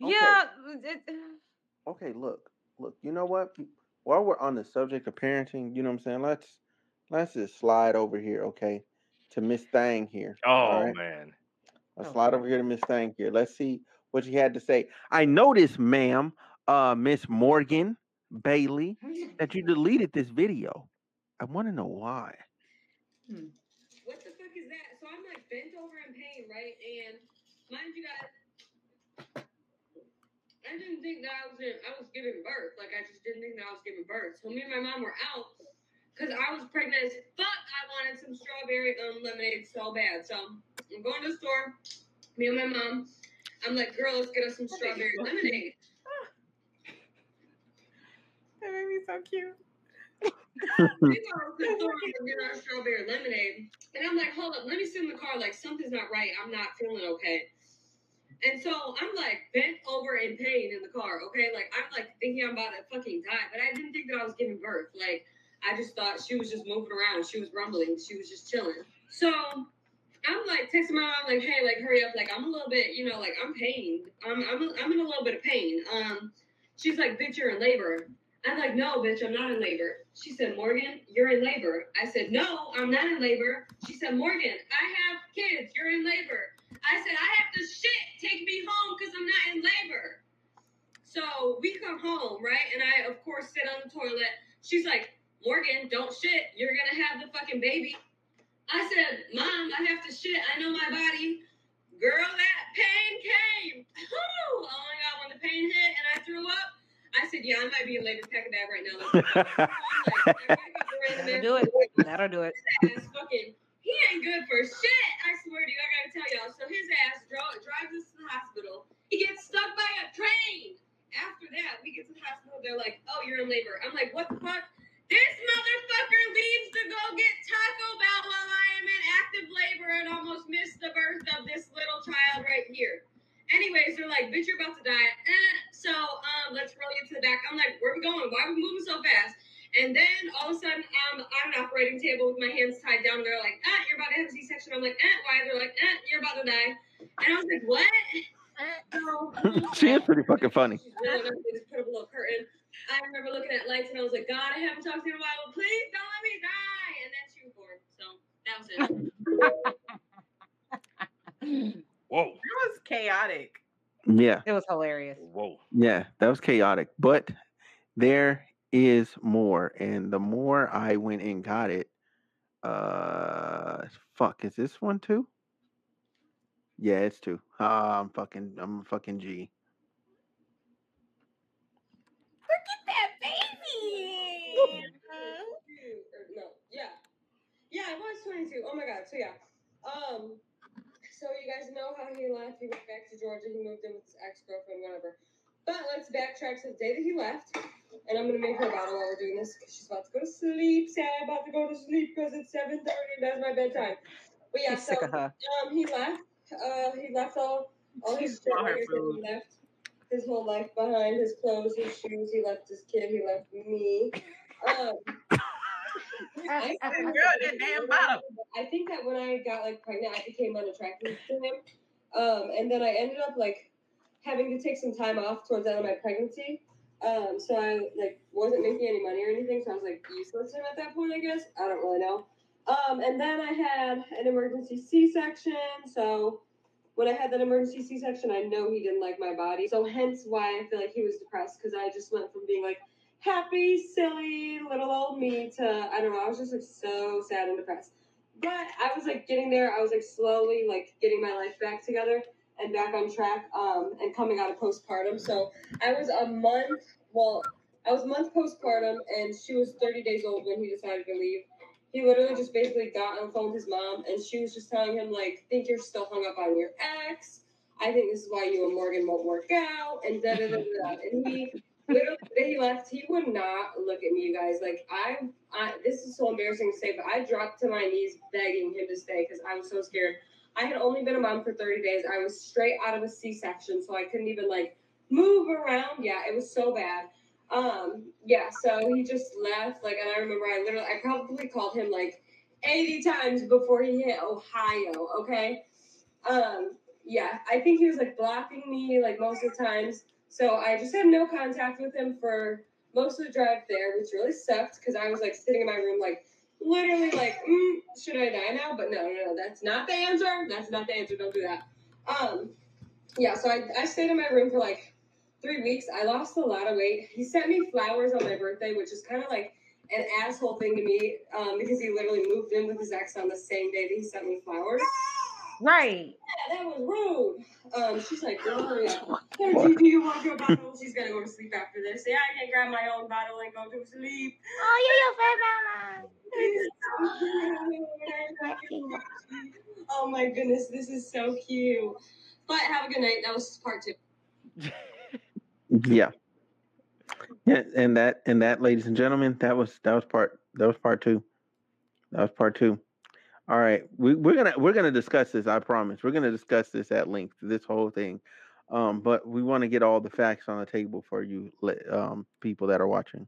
Yeah. It, okay, look, look. You know what? While we're on the subject of parenting, you know what I'm saying? Let's let's just slide over here, okay, to Miss Thang here. Oh right? man. Let's oh, slide over here to Miss Thang here. Let's see what she had to say. I noticed, ma'am, uh, Miss Morgan Bailey, that you deleted this video. I want to know why. Hmm. What the fuck is that? So I'm like bent over in pain, right? And mind you guys, I didn't think that I was in, I was giving birth. Like I just didn't think that I was giving birth. So me and my mom were out because I was pregnant as fuck. I wanted some strawberry um, lemonade so bad. So I'm going to the store. Me and my mom. I'm like, girl, let's get us some strawberry lemonade. That made me so cute. we thought we could get our strawberry lemonade. And I'm like, hold up, let me sit in the car. Like, something's not right. I'm not feeling okay. And so I'm like bent over in pain in the car, okay? Like I'm like thinking I'm about to fucking die, but I didn't think that I was giving birth. Like I just thought she was just moving around. She was rumbling. She was just chilling. So I'm like texting my mom, like, hey, like hurry up. Like I'm a little bit, you know, like I'm pained. I'm I'm I'm in a little bit of pain. Um, she's like, bitch, you're in labor. I'm like, no, bitch, I'm not in labor. She said, Morgan, you're in labor. I said, no, I'm not in labor. She said, Morgan, I have kids. You're in labor. I said, I have to shit. Take me home because I'm not in labor. So we come home, right? And I, of course, sit on the toilet. She's like, Morgan, don't shit. You're going to have the fucking baby. I said, Mom, I have to shit. I know my body. Girl, that pain came. oh my God, when the pain hit and I threw up, I said, Yeah, I might be in labor. Pack a bag right now. That'll do it. That'll do it. fucking he ain't good for shit. I swear to you, I gotta tell y'all. So his ass dro- drives us to the hospital. He gets stuck by a train. After that, we get to the hospital. They're like, "Oh, you're in labor." I'm like, "What the fuck?" This motherfucker leaves to go get Taco Bell while I am in active labor and almost missed the birth of this little child right here. Anyways, they're like, "Bitch, you're about to die." Eh, so, um, let's roll you to the back. I'm like, "Where are we going? Why are we moving so fast?" And then all of a sudden, I'm on an operating table with my hands tied down. They're like, ah, you're about to have a C-section. I'm like, eh, why? They're like, eh, you're about to die. And I was like, what? So, she is pretty fucking funny. They just put up a little curtain. I remember looking at lights and I was like, God, I haven't talked to you in a while. Please don't let me die. And then she was born. So that was it. Whoa. That was chaotic. Yeah. It was hilarious. Whoa. Yeah, that was chaotic. But there is more, and the more I went and got it, uh, fuck, is this one too? Yeah, it's two. Uh, I'm fucking, I'm fucking G. Look at that baby. no, yeah, yeah, it was 22. Oh my god. So yeah, um, so you guys know how he left. He went back to Georgia. He moved in with his ex girlfriend, whatever. But let's backtrack to the day that he left. And I'm gonna make her a bottle while we're doing this because she's about to go to sleep. Sad, about to go to sleep because it's 7:30 and that's my bedtime. But yeah, so um, he left. Uh, he left all all his shit. He left his whole life behind. His clothes, his shoes. He left his kid. He left me. Um, I, I think that when I got like pregnant, I became unattractive to him. Um, and then I ended up like having to take some time off towards the end of my pregnancy. Um, so I like wasn't making any money or anything, so I was like useless at that point, I guess. I don't really know. Um, and then I had an emergency C-section. So when I had that emergency C-section, I know he didn't like my body. So hence why I feel like he was depressed because I just went from being like happy, silly, little old me to I don't know. I was just like so sad and depressed. But I was like getting there. I was like slowly like getting my life back together and back on track um, and coming out of postpartum. So I was a month, well, I was a month postpartum, and she was 30 days old when he decided to leave. He literally just basically got on the phone with his mom, and she was just telling him, like, think you're still hung up on your ex. I think this is why you and Morgan won't work out, and da da da da. And he literally, he left, he would not look at me, you guys. Like, I, I, this is so embarrassing to say, but I dropped to my knees begging him to stay because I was so scared. I had only been a mom for 30 days. I was straight out of a C section, so I couldn't even like move around. Yeah, it was so bad. Um, yeah, so he just left. Like, and I remember I literally, I probably called him like 80 times before he hit Ohio. Okay. Um, yeah, I think he was like blocking me like most of the times. So I just had no contact with him for most of the drive there, which really sucked because I was like sitting in my room like literally like, mm, should I die now? But no, no, no, that's not the answer. That's not the answer. Don't do that. Um, yeah, so I, I stayed in my room for like three weeks. I lost a lot of weight. He sent me flowers on my birthday, which is kind of like an asshole thing to me um, because he literally moved in with his ex on the same day that he sent me flowers. Right. Yeah, that was rude. Um, she's like, girl, yeah. Hey, do, do you want your bottle? She's gonna go to sleep after this. Yeah, I can grab my own bottle and go to sleep. Oh, you're your favorite mama. oh my goodness, this is so cute. But have a good night. That was part two. Yeah. Yeah, and that and that, ladies and gentlemen, that was that was part that was part two. That was part two. All right, we, we're gonna we're gonna discuss this. I promise. We're gonna discuss this at length. This whole thing, um, but we want to get all the facts on the table for you, um, people that are watching.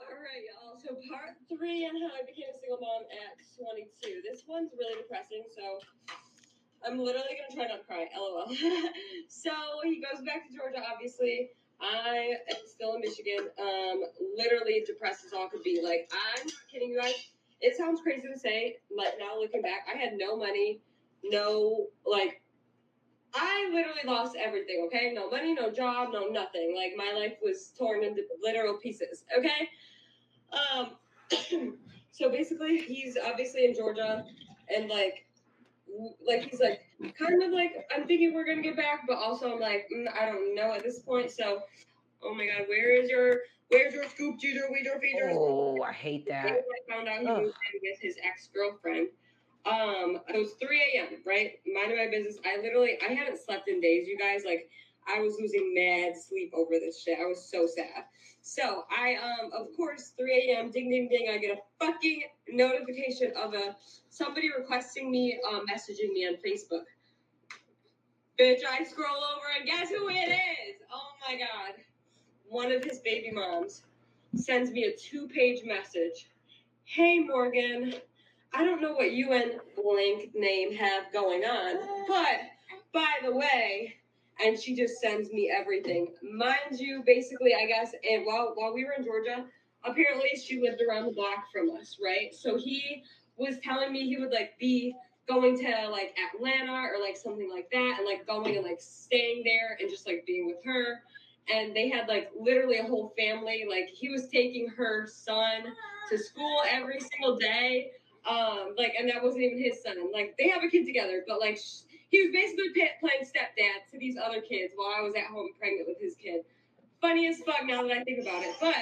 All right, y'all. So part three on how I became a single mom at 22. This one's really depressing. So I'm literally gonna try not to cry. LOL. so he goes back to Georgia. Obviously, I am still in Michigan. Um, literally depressed as all could be. Like I'm not kidding you guys. It sounds crazy to say, but now looking back, I had no money, no like. I literally lost everything, okay? No money, no job, no nothing. Like my life was torn into literal pieces, okay? Um so basically he's obviously in Georgia and like like he's like kind of like I'm thinking we're gonna get back, but also I'm like mm, I don't know at this point. So oh my god, where is your where's your scoop cheater, weeder feeder? Oh, I hate Then that. I found out he Ugh. in with his ex girlfriend. Um, it was 3 a.m. Right, minding my business. I literally I hadn't slept in days, you guys. Like I was losing mad sleep over this shit. I was so sad. So I um of course 3 a.m. ding ding ding. I get a fucking notification of a somebody requesting me um messaging me on Facebook. Bitch, I scroll over and guess who it is? Oh my god. One of his baby moms sends me a two-page message. Hey Morgan, I don't know what you and blank name have going on, but by the way, and she just sends me everything. Mind you, basically, I guess, and while while we were in Georgia, apparently she lived around the block from us, right? So he was telling me he would like be going to like Atlanta or like something like that, and like going and like staying there and just like being with her. And they had like literally a whole family. Like he was taking her son to school every single day. Um, like, and that wasn't even his son. Like they have a kid together, but like sh- he was basically playing stepdad to these other kids while I was at home pregnant with his kid. Funny as fuck now that I think about it. But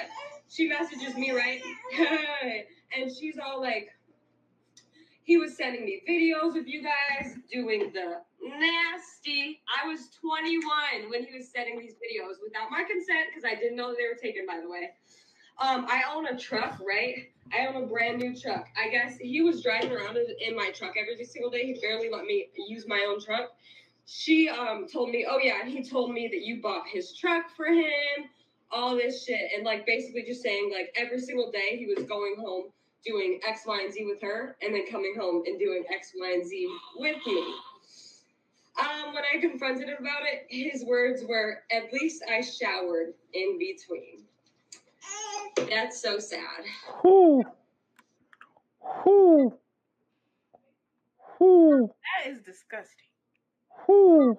she messages me, right? and she's all like, he was sending me videos of you guys doing the nasty. I was 21 when he was sending these videos without my consent because I didn't know they were taken, by the way. Um, I own a truck, right? I own a brand new truck. I guess he was driving around in- my truck every single day. He barely let me use my own truck. She um told me, oh yeah, and he told me that you bought his truck for him, all this shit, and like basically just saying like every single day he was going home doing X, Y, and Z with her, and then coming home and doing X, Y, and Z with me. Um, when I confronted him about it, his words were, "At least I showered in between." That's so sad. Whoo, whoo, whoo, That is disgusting. whoo,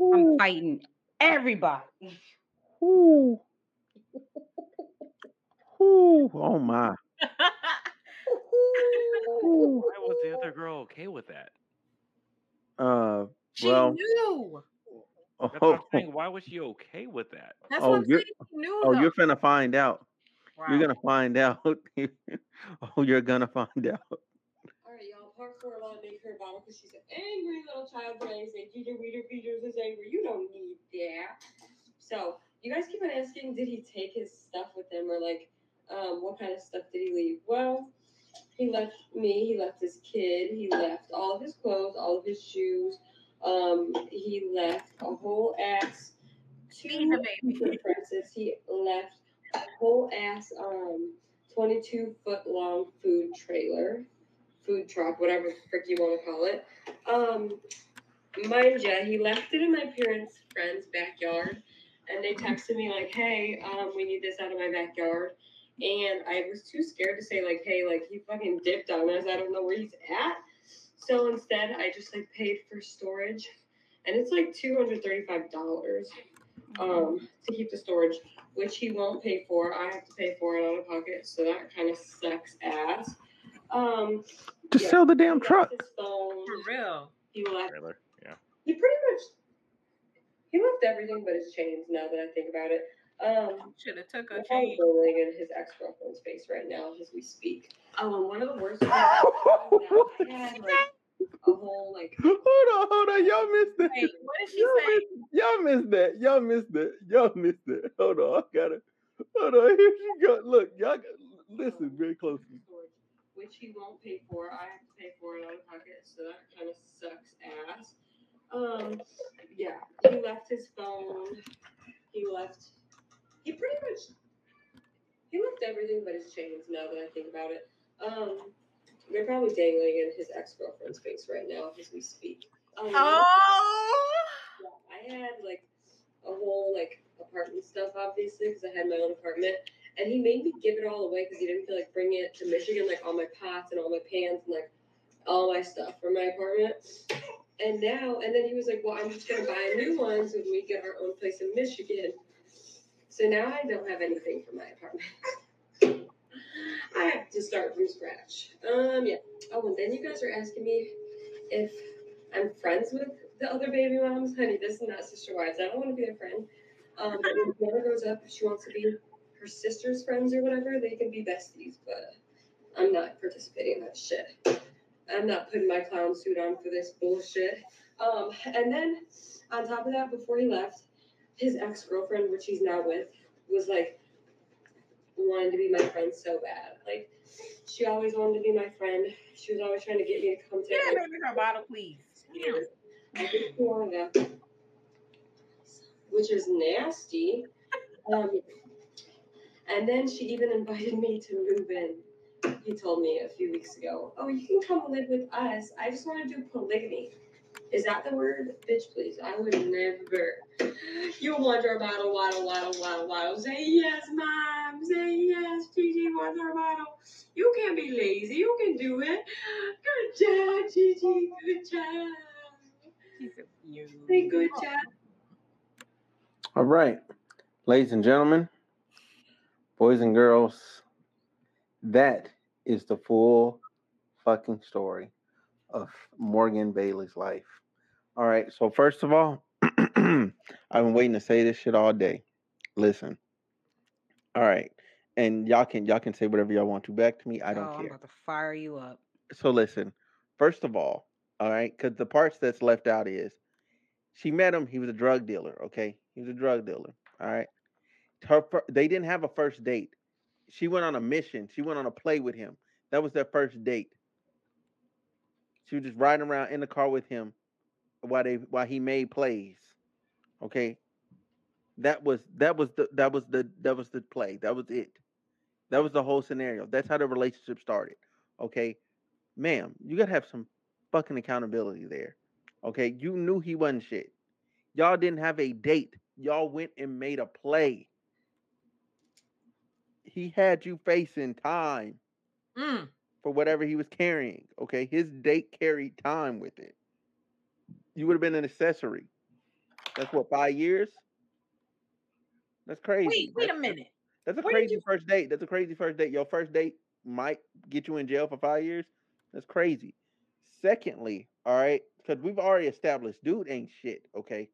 I'm fighting everybody. whoo, whoo. Oh my. Whoo. Why was the other girl okay with that? Uh, she Well- knew. That's what oh, I'm saying. Why was she okay with that? That's Oh, what I'm you're- saying. She knew. oh, though. you're finna find out. Wow. You're gonna find out. oh, you're gonna find out. All right, y'all. Part four, I want to make her a because she's an angry little child playing. Say, Ginger Weeder Feeders is angry. You don't need that. So, you guys keep on asking, did he take his stuff with him or like, um, what kind of stuff did he leave? Well, he left me. He left his kid. He left all of his clothes, all of his shoes. Um, he left a whole ass two presses. He left a whole ass um 22 foot long food trailer food truck, whatever the frick you want to call it. Um, mind ya, he left it in my parents' friend's backyard, and they texted me like, "Hey, um, we need this out of my backyard." And I was too scared to say like, "Hey, like he fucking dipped on us. I don't know where he's at." So instead, I just like paid for storage, and it's like two hundred thirty-five dollars um, to keep the storage, which he won't pay for. I have to pay for it out of pocket, so that kind of sucks ass. Um, Just Yeah. sell the damn truck. phone. For real. He left. Trailer. Yeah. He pretty much. He left everything but his chains. Now that I think about it, um, Should have took I'm a probably chain. rolling in his ex girlfriend's face right now as we speak. Um, and one of the worst. parts was that I had like a whole like hold on, hold on. Y'all missed that. Wait, what did she Y'all say? missed, y'all missed that. Y'all missed that. Y'all missed that. Hold on. I gotta. Hold on. Here she go. Look, y'all got, listen very closely. which he won't pay for. I have to pay for it out of pocket, so that kind of sucks ass. Um, yeah, he left his phone. He left. He pretty much. He left everything but his chains. Now that I think about it, um, they're probably dangling in his ex girlfriend's face right now as we speak. Um, Oh. yeah, I had like a whole like apartment stuff, obviously, because I had my own apartment. And he made me give it all away because he didn't feel like bringing it to Michigan, like all my pots and all my pans and like all my stuff from my apartment. And now, and then he was like, "Well, I'm just gonna buy new ones when we get our own place in Michigan." So now I don't have anything for my apartment. I have to start from scratch. Um, yeah. Oh, and then you guys are asking me if I'm friends with the other baby moms. Honey, this is not sister wives. I don't want to be their friend. Um, Mother grows up, if she wants to be her sister's friends or whatever, they can be besties. But I'm not participating in that shit. I'm not putting my clown suit on for this bullshit. Um, and then on top of that, before he left, his ex girlfriend, which he's now with, was like wanting to be my friend so bad. Like she always wanted to be my friend. She was always trying to get me to come to Yeah, baby, her bottle, please. Yeah. I did Florida, which is nasty. Um, and then she even invited me to move in. He told me a few weeks ago, "Oh, you can come live with us. I just want to do polygamy." Is that the word? Bitch, please. I would never. You want your bottle, waddle, waddle, waddle, waddle. Say yes, mom. Say yes. Gigi wants her bottle. You can't be lazy. You can do it. Good job, Gigi. Good job. She's so cute. Say good job. All right, ladies and gentlemen, boys and girls, that is the full fucking story of Morgan Bailey's life. All right, so first of all, I've been waiting to say this shit all day. Listen. All right. And y'all can y'all can say whatever y'all want to back to me. I don't oh, I'm care. about to fire you up. So listen, first of all, all right, because the parts that's left out is she met him. He was a drug dealer. Okay, he was a drug dealer. All right. Her they didn't have a first date. She went on a mission. She went on a play with him. That was their first date. She was just riding around in the car with him while they while he made plays. Okay. That was that was the that was the that was the play. That was it. That was the whole scenario. That's how the relationship started. Okay. Ma'am, you gotta have some fucking accountability there. Okay. You knew he wasn't shit. Y'all didn't have a date. Y'all went and made a play. He had you facing time Mm. For whatever he was carrying. Okay. His date carried time with it. You would have been an accessory. That's what, five years? That's crazy. Wait, wait a minute. That's a Where crazy you- first date. That's a crazy first date. Your first date might get you in jail for five years. That's crazy. Secondly, all right, because we've already established dude ain't shit, okay?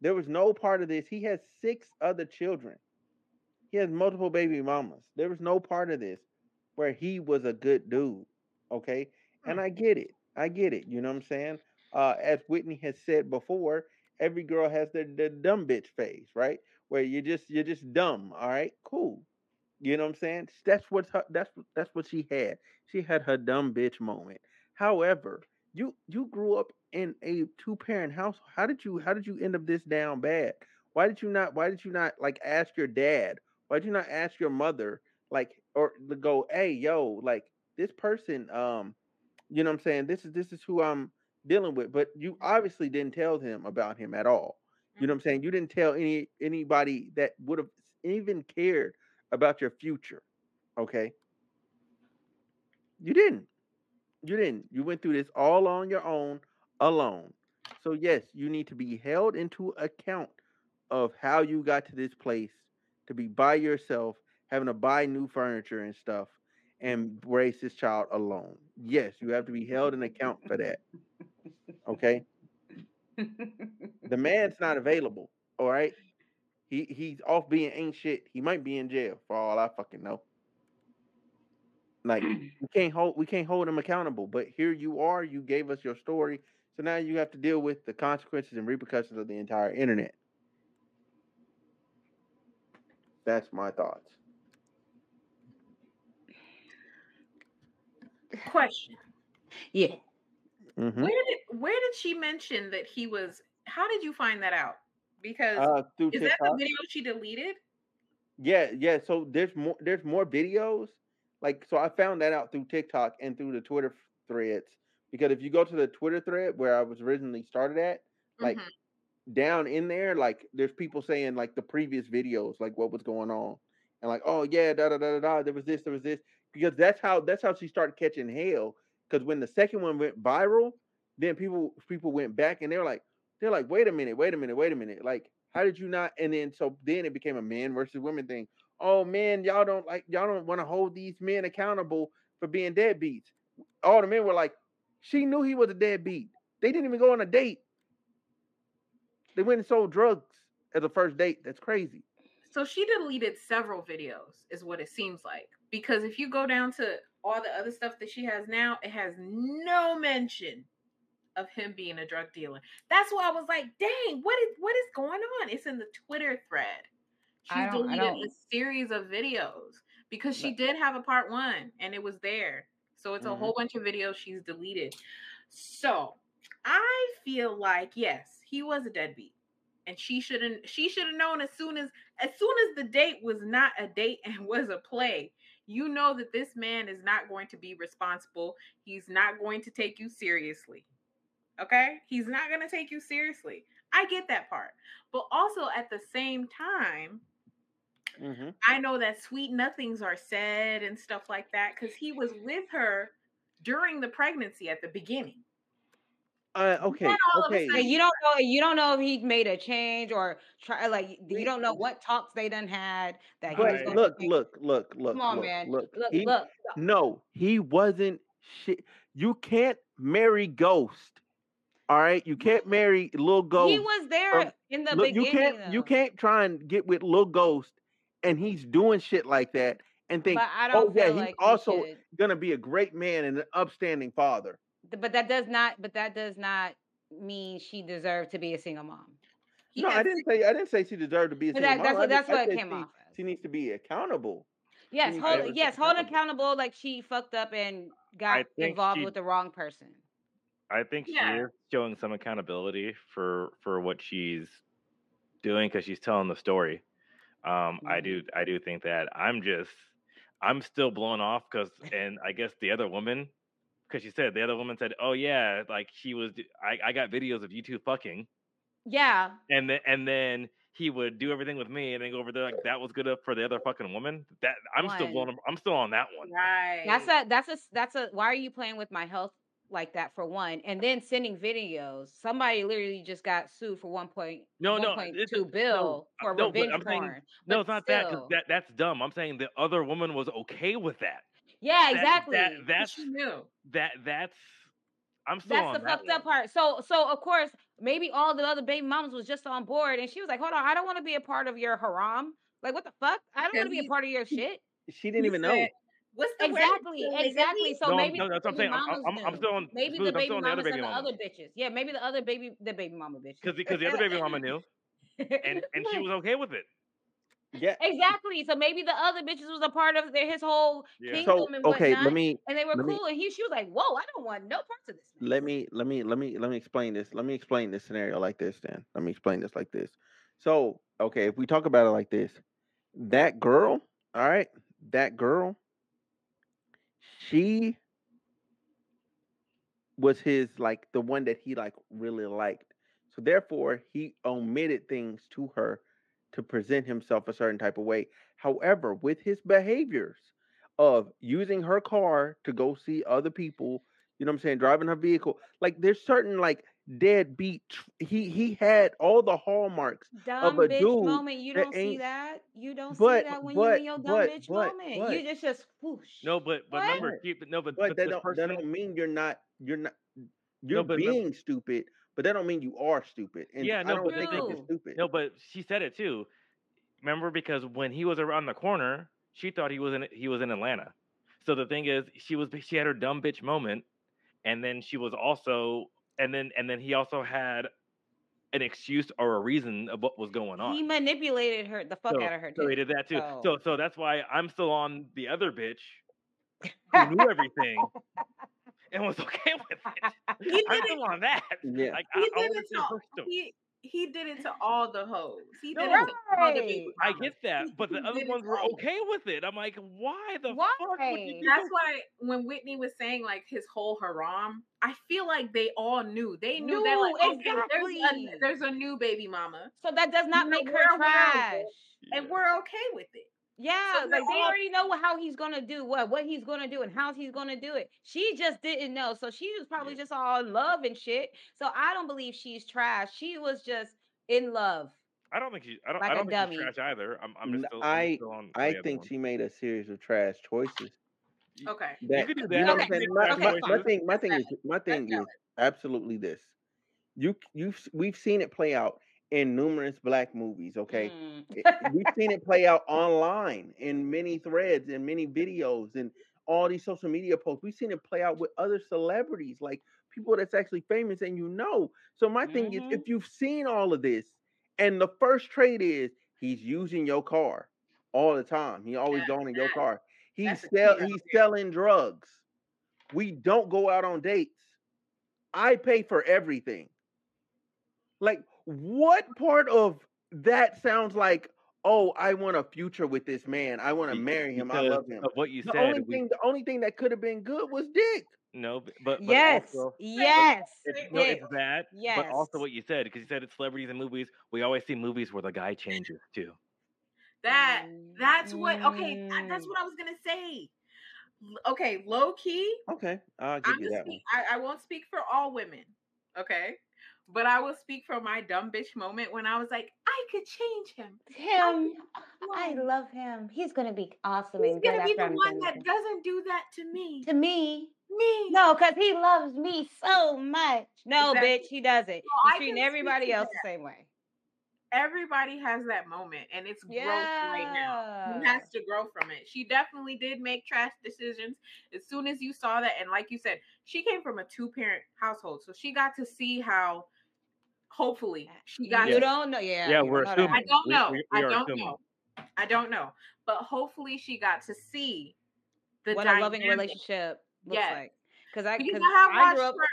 There was no part of this. He has six other children. He has multiple baby mamas. There was no part of this where he was a good dude, okay? And Hmm. I get it. I get it. You know what I'm saying? Uh, as Whitney has said before, every girl has their, their dumb bitch phase, right? Where you just you're just dumb. All right, cool. You know what I'm saying? That's what her, that's that's what she had. She had her dumb bitch moment. However, you you grew up in a two parent house. How did you how did you end up this down bad? Why did you not why did you not like ask your dad? Why did you not ask your mother like or to go, hey yo, like this person um You know what I'm saying? This is this is who I'm dealing with. But you obviously didn't tell him about him at all. You know what I'm saying? You didn't tell any anybody that would have even cared about your future. Okay. You didn't. You didn't. You went through this all on your own, alone. So yes, you need to be held into account of how you got to this place to be by yourself, having to buy new furniture and stuff, mm-hmm. and raise this child alone. Yes, you have to be held in account for that. Okay. The man's not available. All right. He he's off being ain't shit. He might be in jail for all I fucking know. Like we can't hold we can't hold him accountable. But here you are. You gave us your story. So now you have to deal with the consequences and repercussions of the entire internet. That's my thoughts. Question. Yeah. hmm Where did where did she mention that he was? How did you find that out? Because Uh, through is that the video she deleted? Yeah, yeah. So there's more. There's more videos. Like, so I found that out through TikTok and through the Twitter threads. Because if you go to the Twitter thread where I was originally started at, like Mhm. down in there, like there's people saying like the previous videos, like what was going on, and like, oh yeah, da da da da da. There was this, there was this. Because that's how that's how she started catching hell. Because when the second one went viral, then people people went back and they're like, they're like, wait a minute, wait a minute, wait a minute. Like, how did you not? And then so then it became a man versus women thing. Oh man, y'all don't like y'all don't want to hold these men accountable for being deadbeats. All the men were like, she knew he was a deadbeat. They didn't even go on a date. They went and sold drugs as a first date. That's crazy. So she deleted several videos, is what it seems like. Because if you go down to all the other stuff that she has now, it has no mention of him being a drug dealer. That's why I was like, dang, what is what is going on? It's in the Twitter thread. She's I don't- I deleted a series of videos because she did have a part one and it was there. So it's a Mhm. whole bunch of videos she's deleted. So I feel like yes, he was a deadbeat. And she shouldn't she should have known as soon as as soon as the date was not a date and was a play. You know that this man is not going to be responsible. He's not going to take you seriously. Okay? He's not going to take you seriously. I get that part. But also at the same time, hmm I know that sweet nothings are said and stuff like that because he was with her during the pregnancy at the beginning. Uh, okay, Then all of a okay. sudden- you don't know you don't know if he made a change or try like you don't know what talks they done had that he was look, look, look, look. Come on, look, man. Look, Look, he, look. No, he wasn't shit. You can't marry Ghost. All right, you can't marry Lil Ghost. He was there from- in the Look, you can't you can't try and get with Lil Ghost, and he's doing shit like that, and think, I don't oh yeah, feel he's like also should- gonna be a great man and an upstanding father. Th- but that does not but that does not mean she deserved to be a single mom. He no, I didn't say I didn't say she deserved to be a single that, mom. that's what that's I what it came she, off as. She needs to be accountable. Yes, needs hold yes, hold accountable. accountable like she fucked up and got involved she- with the wrong person. I think she Yeah. is showing some accountability for for what she's doing because she's telling the story. Um, I do I do think that I'm just I'm still blown off because and I guess the other woman because she said the other woman said oh yeah like she was I, I got videos of you two fucking Yeah. and then and then he would do everything with me and then go over there like that was good enough for the other fucking woman that I'm still blown I'm still on that one. right. That's a that's a that's a why are you playing with my health like that for one? And then sending videos. Somebody literally just got sued for one point No, one no, it's- two bill uh, for no, but revenge I'm saying- porn. No, it's not that 'cause still. that that's dumb. I'm saying the other woman was okay with that. Yeah, exactly. That, But that's she knew. that that's I'm still That's on the that fucked up part. So, so of course, maybe all the other baby mamas was just on board, and she was like, "Hold on, I don't want to be a part of your haram. Like, what the fuck? I don't want to be a part of your shit." She didn't even know. What's the? Exactly, Polygamy? exactly. So No, maybe no, the that's what I'm baby saying. I'm- I'm- I'm knew. still on- maybe Smooth, the baby still the other mamas and baby the other bitches. Yeah, maybe the other baby, the baby mama bitches. Because because the other baby mama knew and and she was okay with it. Yeah. exactly. So maybe the other bitches was a part of their, his whole Yeah. kingdom So and okay, whatnot, let me and they were let me- cool. and he, she was like, "Whoa, I don't want no parts of this." mess." let me let me let me let me explain this. Let me explain this scenario like this then. Let me explain this like this. So, okay, if we talk about it like this, that girl, all right, that girl, she was his like the one that he like really liked. So therefore, he omitted things to her to present himself a certain type of way. However, with his behaviors of using her car to go see other people, you know what I'm saying, driving her vehicle, like there's certain like deadbeat. tr- He he had all the hallmarks Dumb of a bitch dude moment. You don't see that. You don't but- see that when but- you in your dumb but- bitch but- moment. but- you just just whoosh. No, but but What? remember, keep no, but But but that this don't person, that don't mean you're not you're not you're but being remember- stupid, but that don't mean you are stupid. And Yeah, I no, don't think the you're stupid. no, but she said it too. Remember, because when he was around the corner, she thought he was in he was in Atlanta. So the thing is, she was she had her dumb bitch moment, and then she was also and then and then he also had an excuse or a reason of what was going on. He manipulated her the fuck so, out of her. so he did that too. So- So so that's why I'm still on the other bitch who knew everything and was okay with it. He did I'm it. on that. Yeah. Like, He I, I did wanna it to her still. he, he did it to all the hoes. He No, did it to all the right. baby I get that, but the other ones were okay with it. I'm like, why the fuck would Why? you do That's why when Whitney was saying like his whole haram, I feel like they all knew. They knew they're like, oh, Knew, okay, there's exactly. a there's a new baby mama, So that does not No, make her we're aware of trash. it. and Yeah. we're okay with it. Yeah, So like they're all- already know how he's gonna do what, what he's gonna do, and how he's gonna do it. She just didn't know, so she was probably Yeah. just all in love and shit. So I don't believe she's trash. She was just in love. I don't think she. I don't. Like I a don't think dummy. she's trash either. I'm. I'm just still. I'm still on. I think one. she made a series of trash choices. Okay. That, could do You that. know what I'm saying? make My, trash my, my thing, my thing is, my thing is absolutely this. You, you've, we've seen it play out in numerous black movies. Okay, Mm. It- we've seen it play out online in many threads and many videos and all these social media posts. We've seen it play out with other celebrities, like people that's actually famous and you know. So my thing is, Mhm. if you've seen all of this, and the first trait is he's using your car all the time. He always Yeah, going in your car. He's sell he's selling drugs. We don't go out on dates. I pay for everything. Like, what part of that sounds like, oh, I want a future with this man. I want to marry him. I love him. Of what you The said. only we, thing, the only thing that could have been good was dick. no, but but yes, also, yes, it's, Dick. no, it's that. But also what you said because you said it's celebrities and movies. We always see movies where the guy changes too. That that's what okay, that's Mm. what I was gonna say. Okay, low key, Okay, I'll give I'm you just that one. speak, I, I won't speak for all women, okay? But I will speak from my dumb bitch moment when I was like, I could change him. him. I I love him. He's gonna be awesome He's gonna be the I'm one that him. doesn't do that to me. To me, Me. no, because he loves me so much. No, Exactly. bitch, he doesn't. I He's treating everybody else the same way. Everybody has that moment, and it's growth right now. He has to grow from it. She definitely did make trash decisions as soon as you saw that. And like you said, she came from a two parent household. So she got to see how, hopefully, uh, she got You to. don't know, yeah. Yeah, we're don't know that. I don't know. we- we I don't assuming. know. I don't know. But hopefully she got to see the what a loving relationship looks Yes. like. Because I, Because cause I have I watched grew up. her.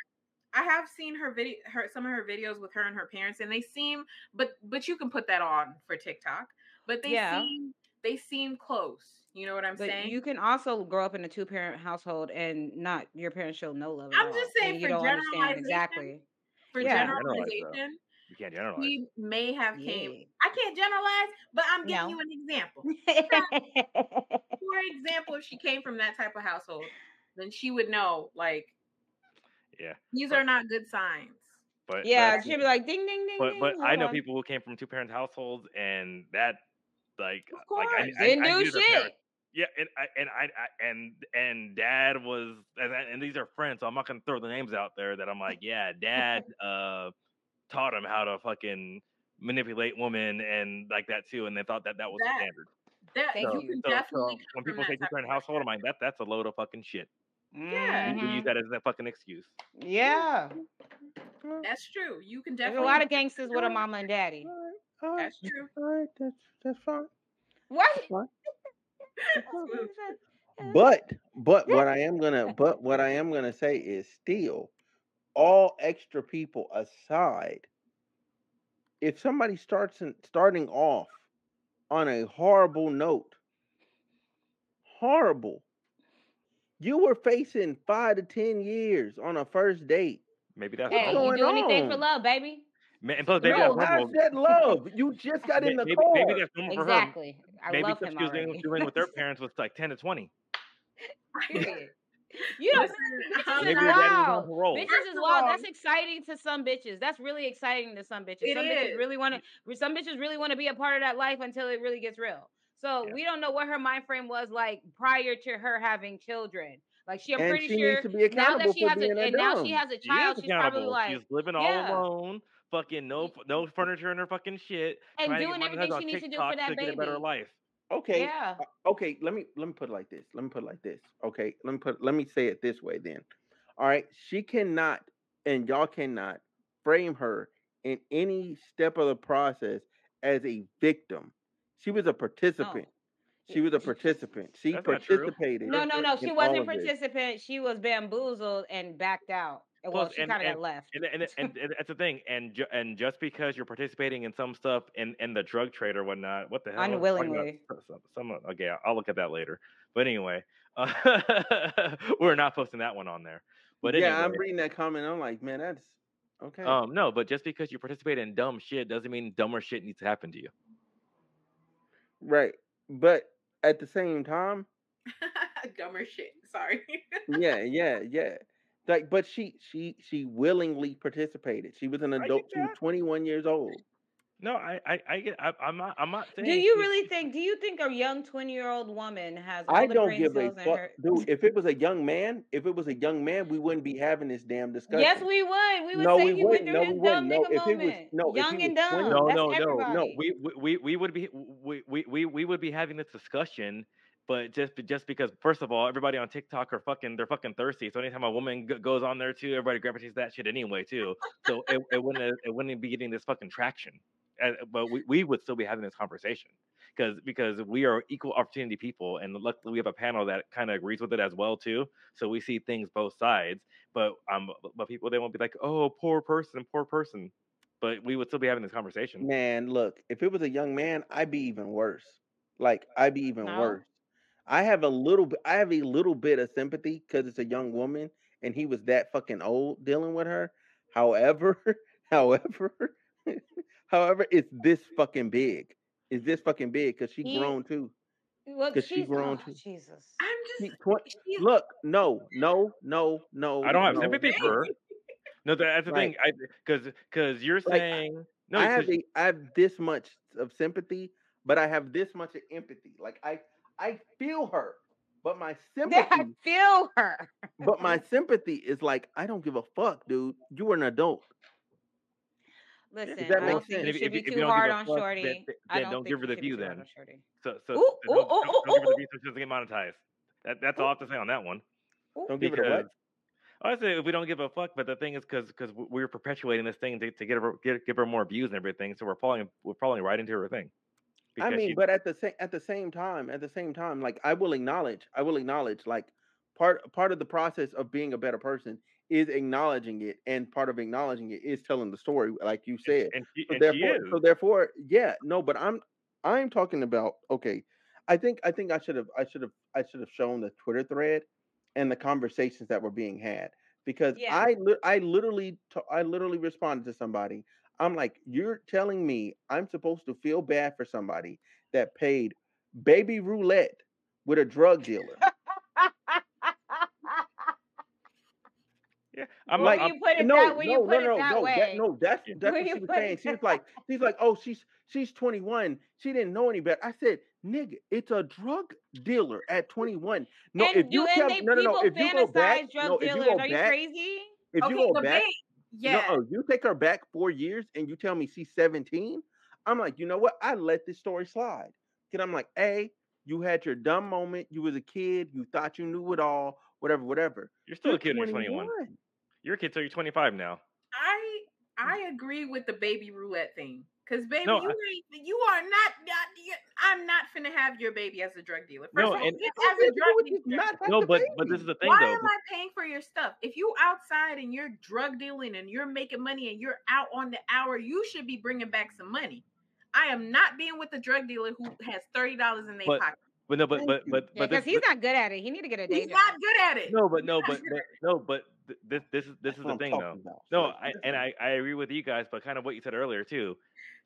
I have seen her video, her some of her videos with her and her parents, and they seem, but but you can put that on for TikTok. But they Yeah. seem they seem close. You know what I'm But saying? you can also grow up in a two parent household and not your parents show no love. I'm all, just saying and you don't understand exactly. For yeah. Generalization, You can't generalize. we may have came. Yeah. I can't generalize, but I'm giving No. you an example. For example, if she came from that type of household, then she would know like yeah, these But- are not good signs. but yeah, but, she'd be like, ding, ding, ding, but ding. but I know on. people who came from two parent households and that like Of like I, course. I, Didn't I do knew shit. parents. Yeah, and I and I, I and and dad was and, and these are friends, so I'm not gonna throw the names out there. That I'm like, yeah, dad uh taught him how to fucking manipulate women and like that too, and they thought that that was That- the standard. That Thank you you. can So, so definitely come when people say two type parent of household, I'm like, that that's a load of fucking shit. Yeah. You, you use Mhm. that as a fucking excuse. Yeah. That's true. You can definitely. There's a lot of gangsters with a mama and daddy. All right, That's true. all right, that's that's fine. What? That's fine. But but what I am gonna but what I am gonna say is still all extra people aside, if somebody starts in, starting off on a horrible note, horrible, You were facing five to ten years on a first date. Maybe that's Hey, you do anything for love, baby. Ma- And plus, maybe no, that's how's normal. that love? You just got in the Maybe, car. maybe that's normal for her. Exactly. I Maybe love because him she was doing, already. doing with their parents was like ten to twenty. Period. You know, Listen, bitches I'm is Maybe not- your daddy was on wild. Bitches First is wild. That's exciting to some bitches. That's really exciting to some bitches. It some bitches really want to. Some bitches really want to be a part of that life until it really gets real. So Yeah. we don't know what her mind frame was like prior to her having children. Like she, I'm and pretty she sure needs to be now that she has a, a and now she has a child, is she's probably like, She's living all yeah. alone, fucking no no furniture in her fucking shit, and trying to doing get everything monetized she on needs to do for that to get a better baby. life. Okay. Yeah. uh, Okay, let me let me put it like this. Let me put it like this. Okay, let me put let me say it this way then. All right, she cannot and y'all cannot frame her in any step of the process as a victim. She was a participant. She was a participant. She That's participated. No, no, no. in She wasn't of participant. She was bamboozled and backed out. Uh, Well, she and- kind of got and- left. And, and, and, and that's the thing. And ju- and just because you're participating in some stuff in, in the drug trade or whatnot, what the hell? Unwillingly. Some, some, okay, I'll look at that later. But anyway, uh, we're not posting that one on there. But yeah, I'm reading that comment. I'm like, man, that's okay. um, no, but just because you participate in dumb shit doesn't mean dumber shit needs to happen to you. right. But at the same time, Dumber shit. Sorry. yeah, yeah, yeah. Like, but she she she willingly participated. She was an adult. She was 21 years old. No, I, I, I get. I, I'm not. I'm not saying. Do you she- really think? Do you think a young twenty-year-old woman has all I the don't brain give a cells in fuck, her? dude. If it was a young man, if it was a young man, we wouldn't be having this damn discussion. Yes, we would. We would No, say we he went wouldn't. through No, his we dumb wouldn't. No, nigga if he was- moment. no, Young he and dumb. 20 No, That's no, no, everybody. no. We, we we we would be we, we we we would be having this discussion, but just just because first of all, everybody on TikTok are fucking they're fucking thirsty. So anytime a woman g- goes on there too, everybody gravitates that shit anyway too. So it, it wouldn't it wouldn't be getting this fucking traction. Uh, but we, we would still be having this conversation because because we are equal opportunity people, and luckily we have a panel that kind of agrees with it as well too. So we see things both sides. But um, but people they won't be like, oh, poor person, poor person. But we would still be having this conversation. Man, look, if it was a young man, I'd be even worse. Like I'd be even No. worse. I have a little bit. I have a little bit of sympathy because it's a young woman and he was that fucking old dealing with her. However, however, however, it's this fucking big. It's this fucking big because she He- grown too. Well, 'Cause she she's grown oh, too. Jesus. I'm just. twen- she's- look, no, no, no, no. I don't have no. sympathy for her. No, that's the Like- thing. I because because you're Like, saying no. I have 'cause- a, I have this much of sympathy, but I have this much of empathy. Like I I feel her, but my Yeah, I feel her. but my sympathy is like I don't give a fuck, dude. You are an adult. Listen, I don't think sense? you If- should if be you- if too don't give hard on fuck, Shorty. then- I then don't don't give her the view then. on Shorty. so so Ooh, don't, ooh, don't- ooh, don't give her the view so she doesn't get monetized. That, that's all I have to say on that one. Don't give it a what? I say if we don't give a fuck, but the thing is because because we're perpetuating this thing to, to get her get, give her more views and everything, so we're falling we're falling right into her thing. I mean, she- but at the same at the same time, at the same time, like I will acknowledge, I will acknowledge, like part part of the process of being a better person is acknowledging it, and part of acknowledging it is telling the story, like you said. and she, So and therefore, so therefore, yeah, no, but I'm I'm talking about okay. I think I think I should have I should have I should have shown the Twitter thread and the conversations that were being had because Yeah. I li- I literally t- I literally responded to somebody. I'm like, you're telling me I'm supposed to feel bad for somebody that paid baby roulette with a drug dealer. yeah, I'm When I'm, you put it no, that when no, you put no, it no, that no, way. That, no, that's that's When what she was saying. She was like, she's like, oh, she's she's 21. She didn't know any better. I said, nigga, it's a drug dealer at 21. No, and if you, you, tell they no, no, no, if you go back, drug no, if you dealers. go Are you back, crazy? if okay, you go the back, bait. Yeah. no, you take her back four years and you tell me she's 17. I'm like, you know what? I let this story slide. Cause I'm like, hey, you had your dumb moment. You was a kid. You thought you knew it all. Whatever, whatever. you're still You're a kid when you're 21. You're a kid till you're 25 now. I mm. I agree with the baby roulette thing. Cause baby, No, you I- you are not, not you- I'm not finna have your baby as a drug dealer. First No, of all, and- as a drug dealer, not No, the but but this is the thing why though. am I paying for your stuff? If you outside and you're drug dealing and you're making money and you're out on the hour, you should be bringing back some money. I am not being with a drug dealer who has thirty dollars in their But- pocket. But no, but but but because this, he's but- not good at it. He need to get a day He's job. not good at it. no, but no, but but no, but th- this this is this That's is the thing though. about. No, I, and I I agree with you guys, but kind of what you said earlier too.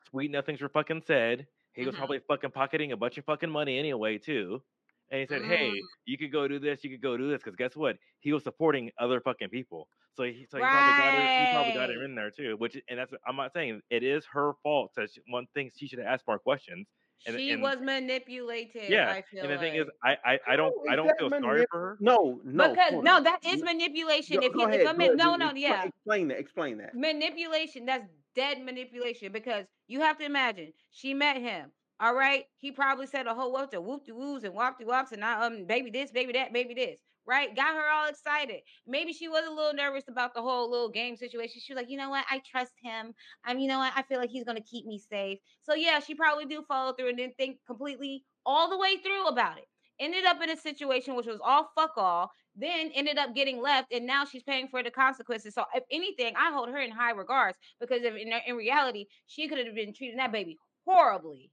Sweet nothings were fucking said. He was Mhm. probably fucking pocketing a bunch of fucking money anyway too. And he said, "Hey, Mm. you could go do this, you could go do this," because guess what? He was supporting other fucking people. So he, so he probably got her, he probably got her in there too. Which, and that's, I'm not saying it is her fault. That one thing she should have asked more questions. And, She and was manipulated. yeah, I feel and the thing is. I, I, I don't, How I don't that feel sorry for her. No, no. because no, on. that is manipulation. Go, if go you, ahead. if a man, no, no, yeah, Explain that. Explain that. manipulation. That's dead manipulation because you have to imagine she met him. All right, he probably said a whole bunch of whoop de woos and wop de wops and I, um baby this, baby that, baby this. Right, got her all excited. Maybe she was a little nervous about the whole little game situation. She was like, you know what, I trust him. I'm, you know what, I feel like he's gonna keep me safe. So yeah, she probably do follow through and didn't think completely all the way through about it. Ended up in a situation which was all fuck all. Then ended up getting left, and now she's paying for the consequences. So if anything, I hold her in high regards because if in, in reality she could have been treating that baby horribly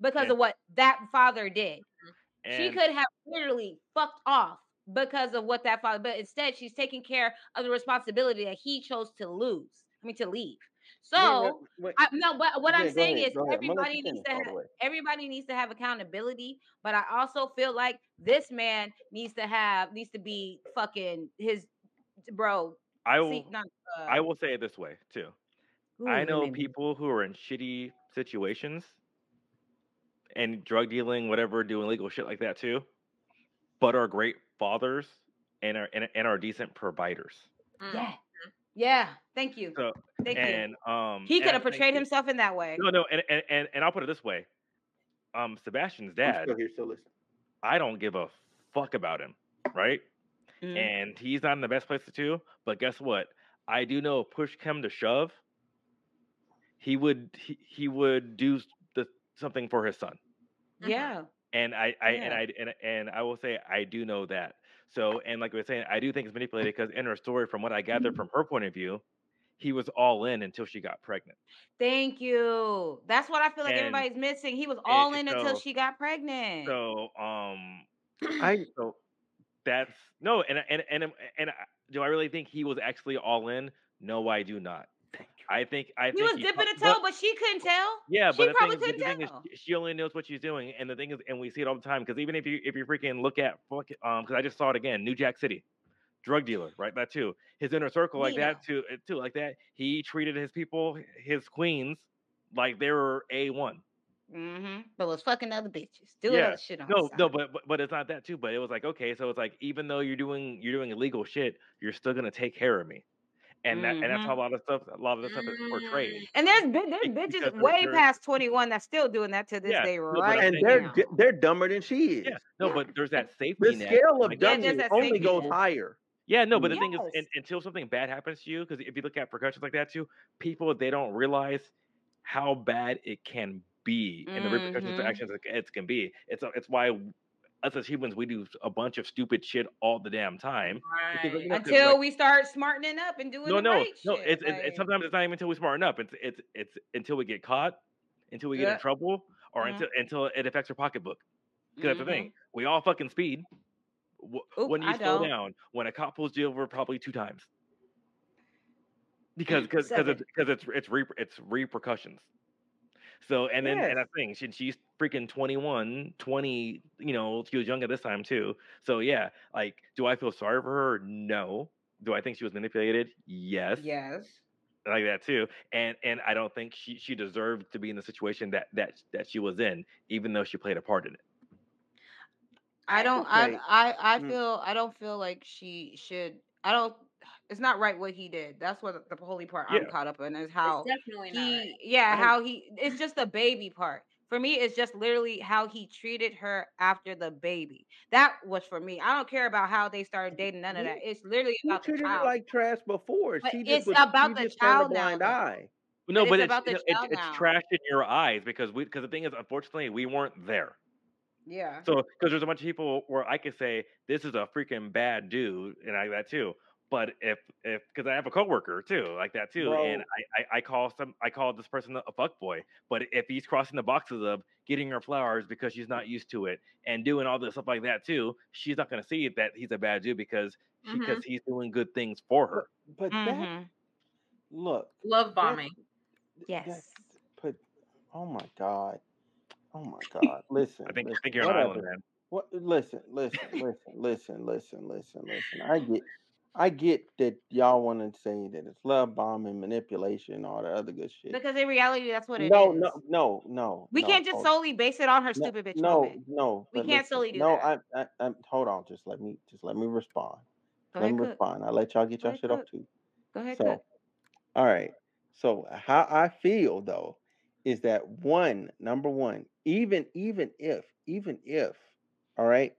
because And- of what that father did. she could have literally fucked off because of what that father, but instead she's taking care of the responsibility that he chose to lose. I mean to leave. So Wait, wait, wait. I, no, but what Yeah, I'm saying ahead, is go ahead. I'm gonna let everybody needs to have everybody needs to have accountability, but I also feel like this man needs to have needs to be fucking his bro. I See, will, not, uh, I will say it this way too. ooh, I know people who are in shitty situations and drug dealing, whatever, doing legal shit like that too, but are great fathers and are and, and are decent providers. Mm. Yeah, yeah. Thank you, So thank and you. um, He could have portrayed that- himself in that way. No, no, and, and and and I'll put it this way. Um, Sebastian's I'm dad, still here, still listening. I don't give a fuck about him, right? Mhm. And he's not in the best place to do. But guess what? I do know push come to shove, he would he, he would do the something for his son. Yeah, And I, I and I and, and I will say I do know that. So and like I was saying, I do think it's manipulated because in her story, from what I gathered from her point of view, he was all in until she got pregnant. thank you. That's what I feel like And- everybody's missing. He was all in until she got pregnant. So um I so that's no and and and and, and do I really think he was actually all in? No, I do not. I think I he think was he dipping a toe, but- but, she couldn't tell. Yeah, She but probably thing, is, couldn't tell. she only knows what she's doing, and the thing is, and we see it all the time. Because even if you if you freaking look at fuck, um, because I just saw it again, New Jack City, drug dealer, right? That too. His inner circle like that too, uh, too like that. He treated his people, his queens, like they were a one. Mm-hmm. But was fucking other bitches, doing Yeah. other shit on No, no, but, but but it's not that too. But it was like okay, so it's like even though you're doing you're doing illegal shit, you're still gonna take care of me, and that and that's how a lot of stuff a lot of the stuff is portrayed. Mm. And there's bi- there's bitches because way past 21 that's still doing that to this Yeah, day, right? And they're now. they're dumber than she is. Yeah, no, but there's that safety The net. scale of like, dumb there's only goes net. higher. Yeah, no, but the thing is, Yes. un until something bad happens to you, because if you look at repercussions like that too, people they don't realize how bad it can be and the repercussions for Mhm. actions it, it can be. It's it's why us as humans we do a bunch of stupid shit all the damn time. Because, Right. you know, 'cause, Until like- we start smartening up and doing no, the no, right no. It's, it's, like- it's sometimes it's not even until we smarten up. It's it's it's until we get caught, until we get Yeah. in trouble, or Mhm. until until it affects our pocketbook. Because that's the Mhm. thing. We all fucking speed. Oop, when you I slow don't. down, when a cop pulls you over, probably two times. Because because because it's it's it's re, it's repercussions. So and then and Yes. that thing, she, she's freaking 21, 20, you know, she was young at this time too. So yeah, like, do I feel sorry for her? No. Do I think she was manipulated? Yes Yes. like that too and and i don't think she she deserved to be in the situation that that that she was in even though she played a part in it I don't. Okay. I. I. I Mm. feel. I don't feel like she should. I don't. It's not right what he did. That's what the holy part I'm caught up in is how It's definitely not he. right. Yeah, I- how he. It's just the baby part. For me, it's just literally how he treated her after the baby. That was for me. I don't care about how they started dating. None of that. It's literally You about the treated her child. like trash before. But she it's just was, about she the just child now, blind though. eye. no But but it's it's about the it's, child it's now. trash in your eyes because we because the thing is unfortunately we weren't there Yeah. so because there's a bunch of people where i could say this is a freaking bad dude and i got that too But if if because I have a coworker too, like that too, and I, I I call some I call this person a fuck boy. But if he's crossing the boxes of getting her flowers because she's not used to it and doing all this stuff like that too, she's not gonna see that he's a bad dude because she Mhm. because he's doing good things for her. but that hmm look, Love that's bombing. Yes. that's put. Oh my god. Oh my god. Listen, I think I think you're an island man. What? Listen, listen, listen, listen, listen, listen, listen. I get, I get that y'all want to say that it's love bombing, manipulation, all the other good shit. Because in reality, that's what it No, is. no, no, no, We no. can't just solely base it on her no, stupid bitch no, moment. no. We can't solely do no. that. No, I, I, I. Hold on. Just let me, just let me respond. Go Let ahead, me cook. respond. I let y'all get Go y'all ahead, shit off cook. too. Go ahead, So, cook. all right. So uh, how I feel though is that one, number one, even even if, even if, all right,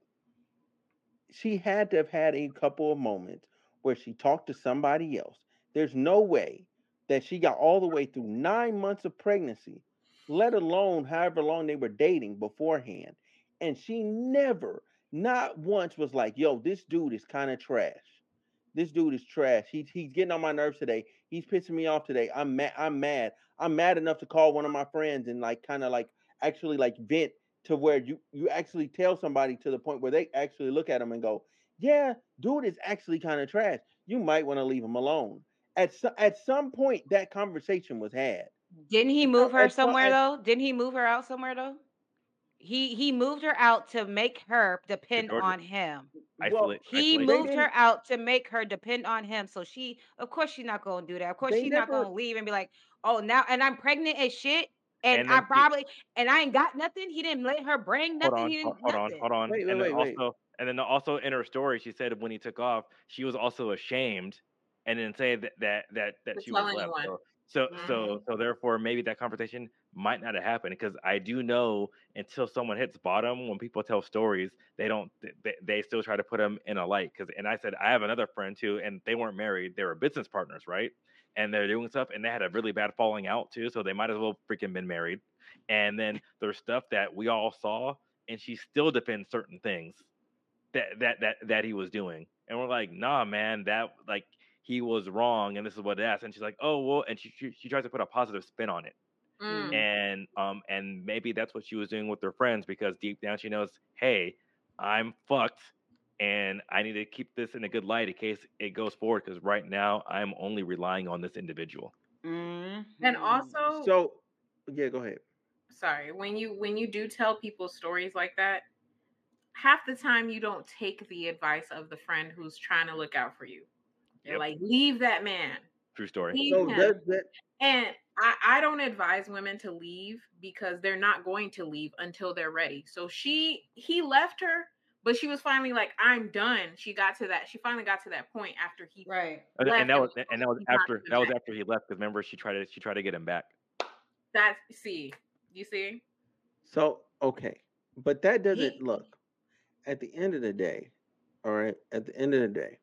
she had to have had a couple of moments where she talked to somebody else. There's no way that she got all the way through nine months of pregnancy, let alone however long they were dating beforehand. And she never, not once, was like, yo, this dude is kind of trash. This dude is trash. He's he's getting on my nerves today. He's pissing me off today. I'm mad. I'm mad. I'm mad enough to call one of my friends and like kind of like actually like vent to where you you actually tell somebody to the point where they actually look at him and go, "Yeah, dude is actually kind of trash. You might want to leave him alone." At some at some point, that conversation was had. Didn't he move her at somewhere at, though? Didn't he move her out somewhere though? He he moved her out to make her depend on him. well, Isolate He they isolation. moved her out to make her depend on him. So she, of course, she's not gonna do that. Of course, They she's not gonna leave and be like, "Oh, now and I'm pregnant as shit, and And I then he probably and I ain't got nothing." He didn't let her bring nothing. hold nothing. on, He ho- didn't hold on, nothing. hold on. Wait, wait, And then wait, wait. also and then also in her story she said when he took off, she was also ashamed and then say that that that, that she was left. anyone. So so Mhm. so so therefore maybe that conversation might not have happened because I do know until someone hits bottom when people tell stories they don't they, they still try to put them in a light because and I said I have another friend too and they weren't married they were business partners right and they're doing stuff and they had a really bad falling out too so they might as well freaking been married and then there's stuff that we all saw and she still defends certain things that that that that he was doing and we're like nah man that like he was wrong and this is what it is and she's like oh well and she she, she tries to put a positive spin on it Mm. and um and maybe that's what she was doing with her friends because deep down she knows hey i'm fucked and i need to keep this in a good light in case it goes forward because right now i'm only relying on this individual And Mhm. also, So, yeah, go ahead. sorry, when you when you do tell people stories like that, half the time you don't take the advice of the friend who's trying to look out for you. They're Yep. like, leave that man. true story Leave So him. does that? And I, I don't advise women to leave because they're not going to leave until they're ready. So she he left her, but she was finally like, I'm done. She got to that. She finally got to that point after he Right. and, left and that was was and that was after coming that was after he left because remember she tried to she tried to get him back That's see, you see? So okay, but that doesn't He look. At the end of the day, all right. At the end of the day,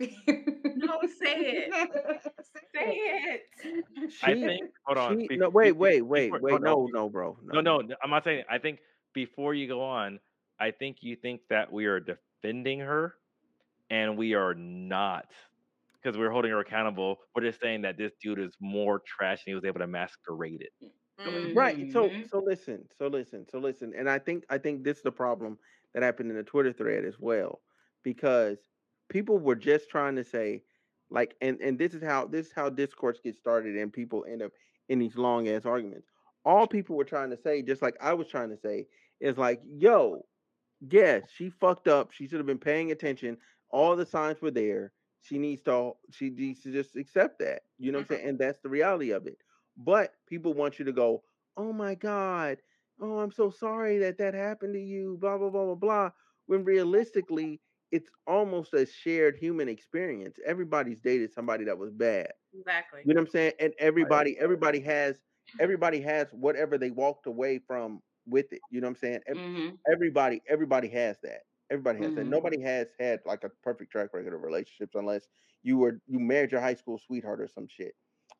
no, say it. Say it. i think hold on she be, no wait wait wait before, wait no no bro no no no no i'm not saying i think before you go on i think you think that we are defending her and we are not because we're holding her accountable. We're just saying that this dude is more trash and he was able to masquerade it. Mm. Right. So so listen. So listen. So listen. And I think I think this is the problem that happened in the Twitter thread as well, because people were just trying to say, like, and and this is how this is how discourse gets started, and people end up in these long ass arguments. All people were trying to say, just like I was trying to say, is like, yo, yes, she fucked up. She should have been paying attention. All the signs were there. She needs to she needs to just accept that. You know what I'm saying? And that's the reality of it. But people want you to go, "Oh my god. Oh, I'm so sorry that that happened to you." blah blah blah blah blah. When realistically, it's almost a shared human experience. Everybody's dated somebody that was bad. Exactly. You know what I'm saying? And everybody everybody has everybody has whatever they walked away from with it. You know what I'm saying? Mhm. everybody everybody has that everybody has that Mhm. nobody has had like a perfect track record of relationships unless you were you married your high school sweetheart or some shit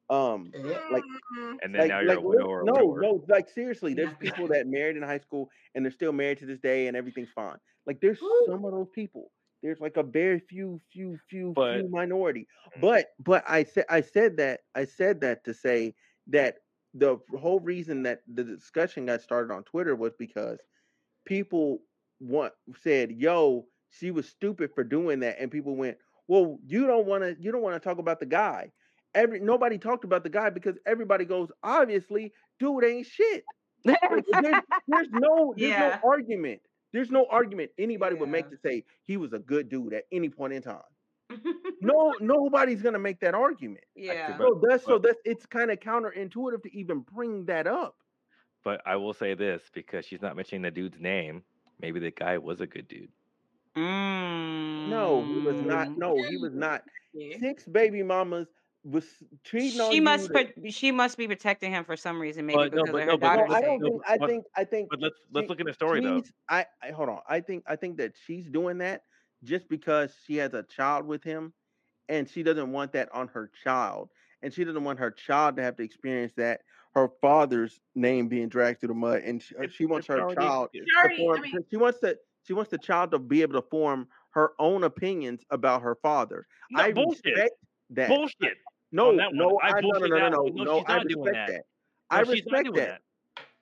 Um, like Mm, And then like, now you're like a widow or no, widower. no, like seriously, there's people that married in high school and they're still married to this day and everything's fine. Like there's Woo. some of those people. There's like a very few, few, few, But- few minority. Mm. But but I said I said that I said that to say that the whole reason that the discussion got started on Twitter was because people want said, "Yo, she was stupid for doing that," and people went, "Well, you don't want to. You don't want to talk about the guy." Every nobody talked about the guy because everybody goes, "Obviously, dude ain't shit." Like, there's, there's no there's Yeah. no argument. There's no argument anybody would make to say he was a good dude at any point in time. No, nobody's gonna make that argument. yeah. So that's so but- that's it's kind of counterintuitive to even bring that up. But I will say this because she's not mentioning the dude's name. Maybe the guy was a good dude. No, he was not. Mm. No, he was not. Six baby mamas was treating She you must that- she must be protecting him for some reason, maybe But no, because but of her but daughter. No, I don't No, think. I think. I think. But let's let's she- look at the story though. I, I hold on. I think. I think that she's doing that just because she has a child with him, and she doesn't want that on her child, and she doesn't want her child to have to experience that her father's name being dragged through the mud, and she, she wants her child She already, I mean, she wants to. She wants the child to be able to form her own opinions about her father. No, I bullshit. respect that. Bullshit. No, on that one. no, I I, no, no, no, no, no. No, no. I respect that. that. No, I respect doing that.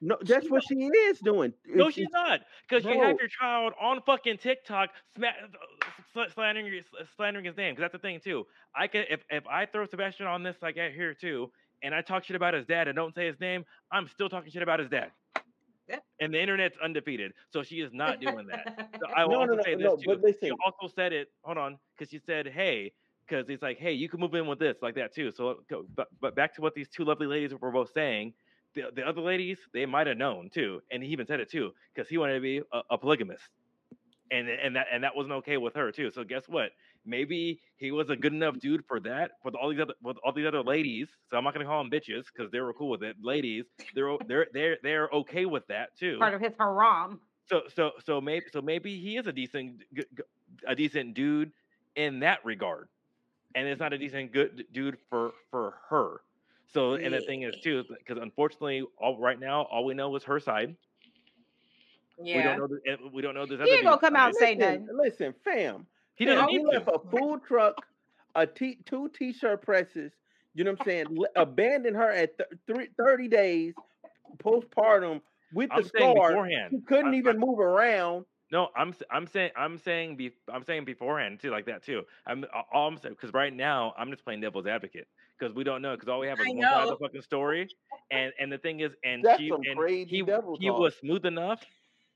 No, that's what she is doing. No, she's not. Because you have your child on fucking TikTok sma- uh, sl- slandering slandering his name. Because that's the thing too. I can if if I throw Sebastian on this like I here too, and I talk shit about his dad and don't say his name, I'm still talking shit about his dad. Yeah. And the internet's undefeated, so she is not doing that. So I will No, no, also no, say this no, too. but listen. She also said it. Hold on, because she said, "Hey," because it's like, "Hey, you can move in with this like that too." So, go- but but back to what these two lovely ladies were both saying. The, the other ladies, they might have known too, and he even said it too, because he wanted to be a, a polygamist, and and that and that wasn't okay with her too. So guess what? Maybe he was a good enough dude for that. With all these other with all these other ladies, so I'm not gonna call them bitches because they were cool with it. Ladies, they're they're they're they're okay with that too. Part of his haram. So so so maybe so maybe he is a decent g- g- a decent dude in that regard, and it's not a decent good dude for for her. So and the thing is too because unfortunately all right now all we know is her side. Yeah. We don't know the, and we don't know this He ain't gonna come out and say listen, nothing. listen, fam. He fam, doesn't he need left a food truck, a t- two t-shirt presses. You know what I'm saying? L- abandoned her at th- three, 30 days postpartum with I'm the saying scar. beforehand. She couldn't I- even I- move around. No, I'm s- I'm saying I'm saying be, I'm saying beforehand too, like that too. I'm all I'm saying because right now I'm just playing devil's advocate because we don't know because all we have is I one side of the fucking story, and and the thing is, and That's she and he he talk. was smooth enough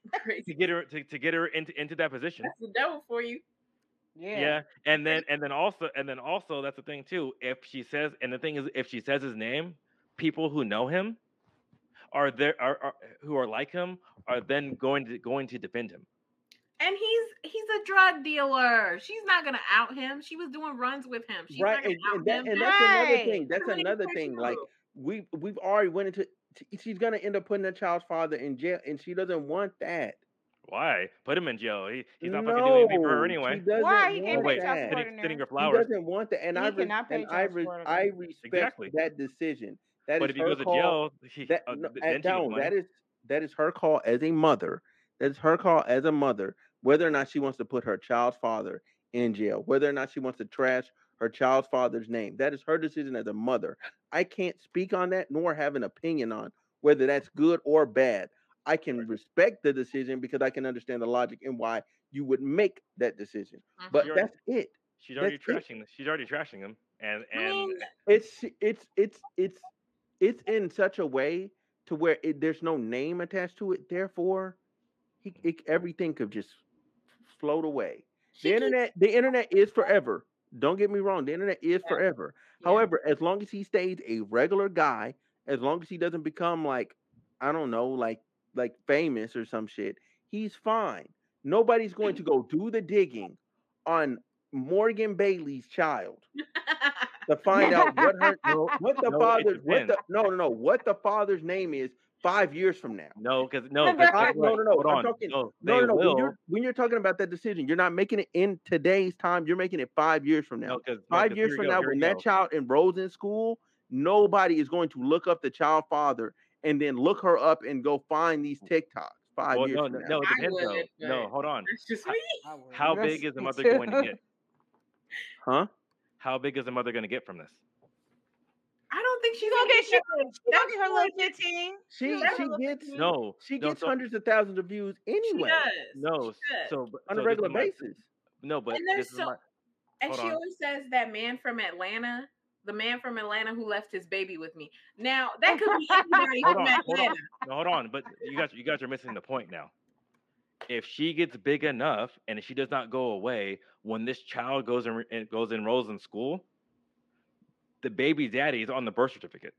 to get her to, to get her into into that position. That's the devil for you. Yeah. Yeah. and then and then also and then also that's the thing too. If she says and the thing is, if she says his name, people who know him are there are, are who are like him are then going to going to defend him. And he's he's a drug dealer. She's not gonna out him. She was doing runs with him. She's right, and, out and, that, and that's another thing. That's Somebody another thing. Like we we've already went into. She's gonna end up putting the child's father in jail, and she doesn't want that. Why put him in jail? He, he's not fucking doing anything for her No, anyway. She doesn't Why? He can't pay child support Sitting, in sitting there. her He doesn't want that, and He I res- cannot pay and I child support I respect Exactly. that decision. That But is if he her goes to jail, he, that uh, no, th- then down, that is that is her call as a mother. That is her call as a mother, whether or not she wants to put her child's father in jail, whether or not she wants to trash her child's father's name. That is her decision as a mother. I can't speak on that nor have an opinion on whether that's good or bad. I can respect the decision because I can understand the logic and why you would make that decision. Mm-hmm. But You're- that's it. She's already that's it. She's already trashing him, and I and mean, It's it's it's it's it's in such a way to where it, there's no name attached to it. Therefore, he, mm-hmm. it, everything could just float away. The internet, the internet is forever. Don't get me wrong. The internet is Yeah. forever. yeah. However, as long as he stays a regular guy, as long as he doesn't become like, I don't know, like like famous or some shit, he's fine. Nobody's going to go do the digging on Morgan Bailey's child to find out what her no, what the No, father's what the no no no what the father's name is five years from now. no, because no. No, no, no. I'm talking- no, No, no, no. When you're when you're talking about that decision, you're not making it in today's time. You're making it five years from now. No, because Five years from now, when that child enrolls in school, nobody is going to look up the child father and then look her up and go find these mm. TikToks five Well, years no, from no, now. no, it I depends would, though. No, hold on. That's just How- me. I would. How big is the mother too. going to get? Huh? How big is the mother going to get from this? I don't think she's She gonna get she, nothing. she gonna get her little That's fifteen. She she gets bit- No, she no, gets so- hundreds of thousands of views She anyway does. No, She does. so on so a regular is my- basis. No, but And there's this is so- my. And she on. always says that man from Atlanta, the man from Atlanta who left his baby with me. Now that could be anybody Hold from on, hold on. Atlanta. No, hold on, but you guys, you guys are missing the point now. If she gets big enough and she does not go away when this child goes and, and goes and enrolls in school, the baby daddy is on the birth certificate.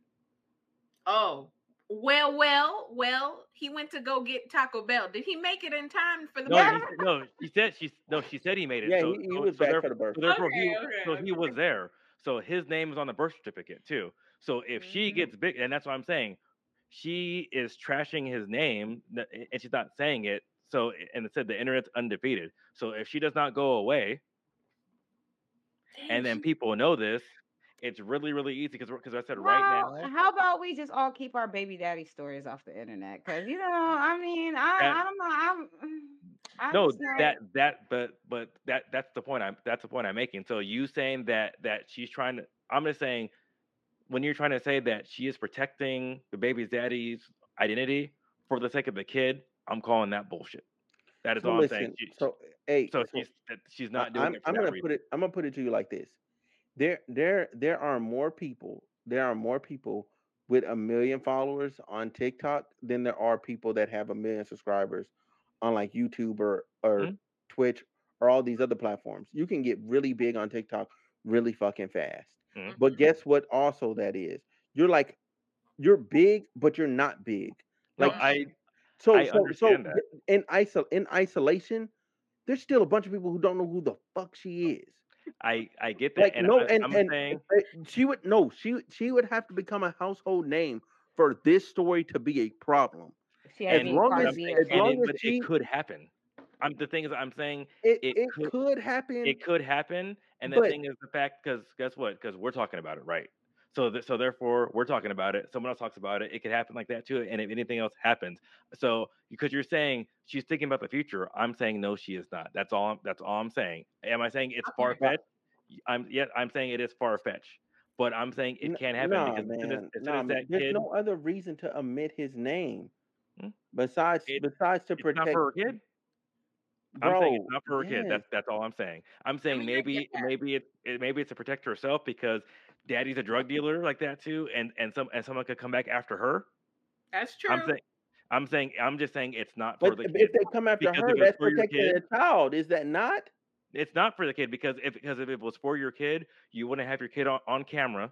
Oh. Well, well, well, he went to go get Taco Bell. Did he make it in time for the No, baby? he, said- no, she said she no, she said he made it. Yeah, so, he- he so- was so back for the birth. So therefore, he, Okay, okay, he was there. So his name is on the birth certificate too. So if she Mhm. gets big, and that's what I'm saying, she is trashing his name, and she's not saying it. So and it said the internet's undefeated. So if she does not go away, and then people know this, it's really really easy because because I said right now. How about we just all keep our baby daddy stories off the internet? Because you know, I mean, I, That- I don't know. I'm, no know- that that but but that that's the point i'm that's the point i'm making so you saying that that she's trying to i'm just saying when you're trying to say that she is protecting the baby's daddy's identity for the sake of the kid i'm calling that bullshit that is So all i'm saying She- so hey, so so she's she's not doing I'm, I'm gonna reason. put it. I'm gonna put it to you like this: there, there, there are more people. There are more people with a million followers on TikTok than there are people that have a million subscribers on like YouTube or or Mhm. Twitch or all these other platforms. You can get really big on TikTok really fucking fast. Mhm. But guess what? Also, that is you're like you're big, but you're not big. no Like i so, I so, so that. in isol in isolation, there's still a bunch of people who don't know who the fuck she is. i i get that Like and no, I, and i'm and saying uh, she would no, she she would have to become a household name for this story to be a problem. She has as long as- of as long it, as but she- it could happen. I'm the thing is i'm saying It It it, could- could, happen. it could happen and the But- thing is the fact because guess what? Because we're talking about it right? So th- so therefore we're talking about it someone else talks about it it could happen like that too and if anything else happens. So because you're saying she's thinking about the future i'm saying no she is not. That's all I'm, that's all i'm saying. Am i saying it's far-fetched? I'm yeah i'm saying it is far-fetched but i'm saying it N- can't happen nah, because as soon as, as soon nah, as man. that There's kid no other reason to omit his name Hmm? besides It- besides to protect. her kid Bro, I'm saying it's not for her kid. That's that's all I'm saying. I'm saying I get maybe maybe it, it maybe it's to protect herself because daddy's a drug dealer like that too, and and some and someone could come back after her. That's true. I'm saying I'm saying I'm just saying it's not for But the if kid. they come after her, that's protecting kid- a child. Is that not? It's not for the kid because if because if it was for your kid, you wouldn't have your kid on, on camera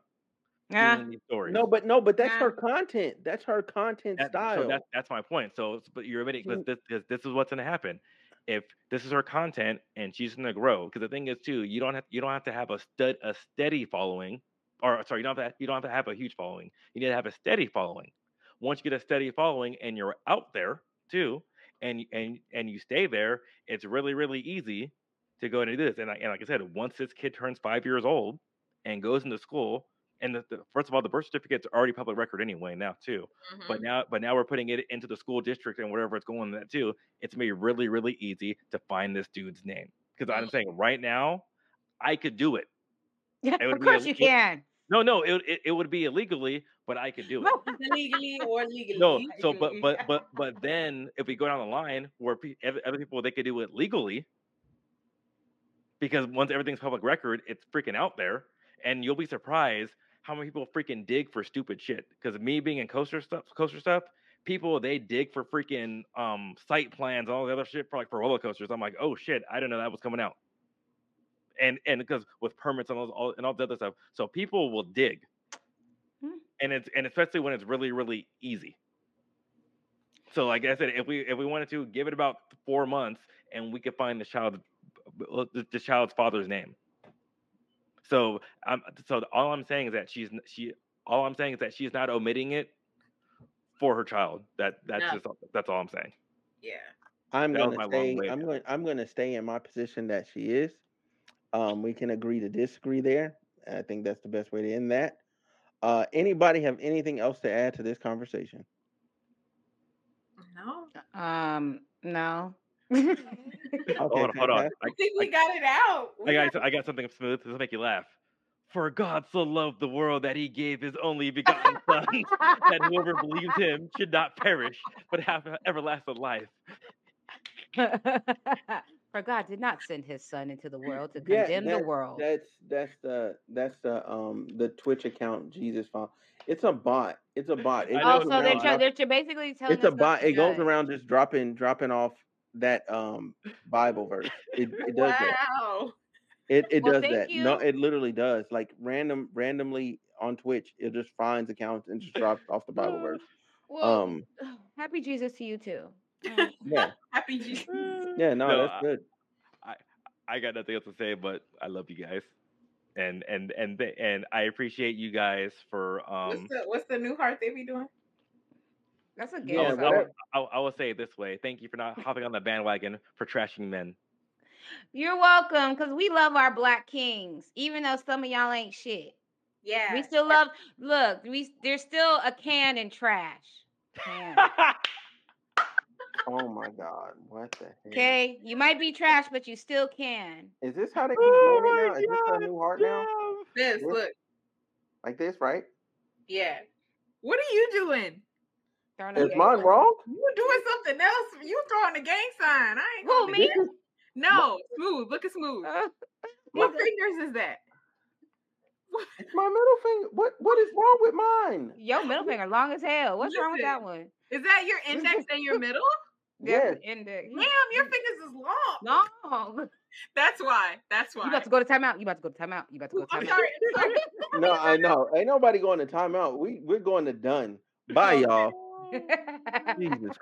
Yeah. stories. No, but no, but that's Nah. her content. That's her content That- style. So that's that's my point. So, but you're admitting because She- this, because this is what's going to happen. If this is her content and she's going to grow, because the thing is too, you don't have you don't have to have a stud a steady following, or sorry, you don't have to, you don't have to have a huge following. You need to have a steady following. Once you get a steady following and you're out there too, and and and you stay there, it's really really easy to go and do this. And, I, and like I said, once this kid turns five years old and goes into school, and the, the, first of all, the birth certificate's are already public record anyway now too. But Mhm. now, but now we're putting it into the school district and whatever it's going that too. It's gonna be really, really easy to find this dude's name because I'm Mm. saying right now, I could do it. Yeah, It of course you can. No, no, it it, it would be illegally, but I could do it. illegally or legally. No, so but but but but then if we go down the line where other people they could do it legally, because once everything's public record, it's freaking out there, and you'll be surprised how many people freaking dig for stupid shit. Because me being in coaster stuff, coaster stuff, people they dig for freaking um site plans, all the other shit for like for roller coasters. I'm like, oh shit, I didn't know that was coming out. And and because with permits and all, all and all the other stuff, so people will dig, Hmm. and it's and especially when it's really really easy. So like I said, if we if we wanted to give it about four months, and we could find the child, the, the child's father's name. So um, so all I'm saying is that she's she all I'm saying is that she's not omitting it for her child. That that's No. just all- that's all I'm saying. yeah. I'm That was gonna my long stay. way I'm going. I'm gonna stay in my position that she is. Um, we can agree to disagree there. I think that's the best way to end that. Uh, anybody have anything else to add to this conversation? No. Um, no. Okay, hold on, hold on. fantastic. I think we got it out. I We got got- I got something up smooth to make you laugh. For God so loved the world that he gave his only begotten son, that whoever believes him should not perish, but have everlasting life. For God did not send his son into the world to Yeah, condemn the world. That's that's the that's the um the Twitch account Jesus found. It's a bot. It's a bot. It Oh, goes so they're around they're basically telling it's a us stuff bot. It goes around just dropping dropping off that um Bible verse. It it does that. wow. It it Well, does thank that. No, it literally does. Like random randomly on Twitch, it just finds accounts and just drops off the Bible verse. Well, Um happy Jesus to you too. Yeah. Happy Jesus. Yeah, no, No, that's I- good. I I got nothing else to say, but I love you guys, and and and and I appreciate you guys for what's um. the what's the new heart they be doing? That's a good Yeah, I, but will, song. I, I will say it this way: Thank you for not hopping on the bandwagon for trashing men. You're welcome, because we love our black kings, even though some of y'all ain't shit. Yeah. We still love. Look, we there's still a can in trash. Can. Oh my god. What the hell? Okay, you might be trash, but you still can. Is this how they keep Oh doing it my now? Is this our new heart now? this This- look. Like this, right? Yeah. What are you doing? Throwing Is mine sign. wrong? You doing something else? You throwing a gang sign? I ain't Who gonna me? No, smooth. Look at smooth. Uh, What fingers is that? It's my middle finger. What what is wrong with mine? Your middle finger long as hell. What's wrong with that one? Is that your index and your middle? That's Yes. the index. Damn, your fingers is long. Long. That's why. That's why. You about to go to timeout. You about to go to timeout. You about to go to I'm timeout. sorry. I'm sorry. No, I know. Ain't nobody going to timeout. We we're going to done. Bye, y'all. Jesus